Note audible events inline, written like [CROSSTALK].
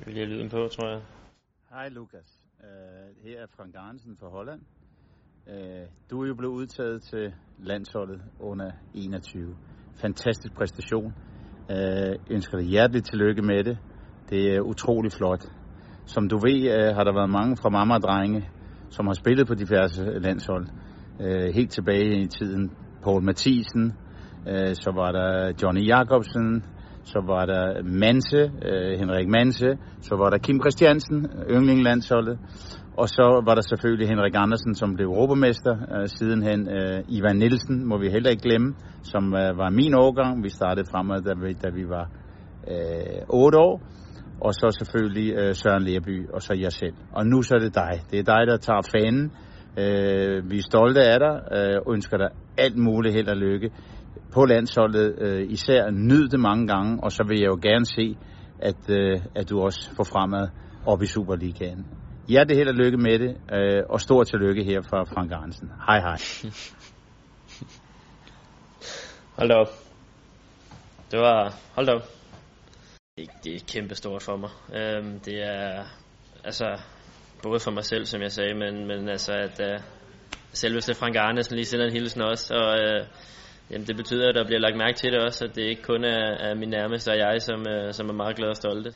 Skal vi lige have lyden på, tror jeg. Hej Lukas. Uh, her er Frank Arnsen fra Holland. Uh, du er jo blevet udtaget til landsholdet under 21. Fantastisk præstation. Uh, ønsker dig hjerteligt tillykke med det. Det er utrolig flot. Som du ved, uh, har der været mange fra mamma og drenge, som har spillet på diverse landshold. Uh, helt tilbage i tiden. Paul Mathisen, uh, så var der Johnny Jacobsen, så var der Manse, øh, Henrik Manse, så var der Kim Christiansen, yndlinglandsholdet, og så var der selvfølgelig Henrik Andersen, som blev europamester øh, sidenhen. Øh, Ivan Nielsen må vi heller ikke glemme, som øh, var min årgang. Vi startede fremad, da vi, da vi var øh, 8 år. Og så selvfølgelig øh, Søren Lerby, og så jeg selv. Og nu så er det dig. Det er dig, der tager fanen. Øh, vi er stolte af dig øh, ønsker dig alt muligt held og lykke på landsholdet øh, især nyd det mange gange, og så vil jeg jo gerne se, at, øh, at du også får fremad op i Superligaen. Hjertelig held og lykke med det, øh, og stor tillykke her fra Frank Arnsen. Hej hej. [LAUGHS] Hold op. Det var... Hold da op. Det, det er kæmpe stort for mig. Øhm, det er... Altså... Både for mig selv, som jeg sagde, men, men altså, at øh, selveste Frank Arnesen lige sender en hilsen også, og øh, Jamen det betyder, at der bliver lagt mærke til det også, at det ikke kun er, er min nærmeste og jeg, som, øh, som er meget glad og stolte.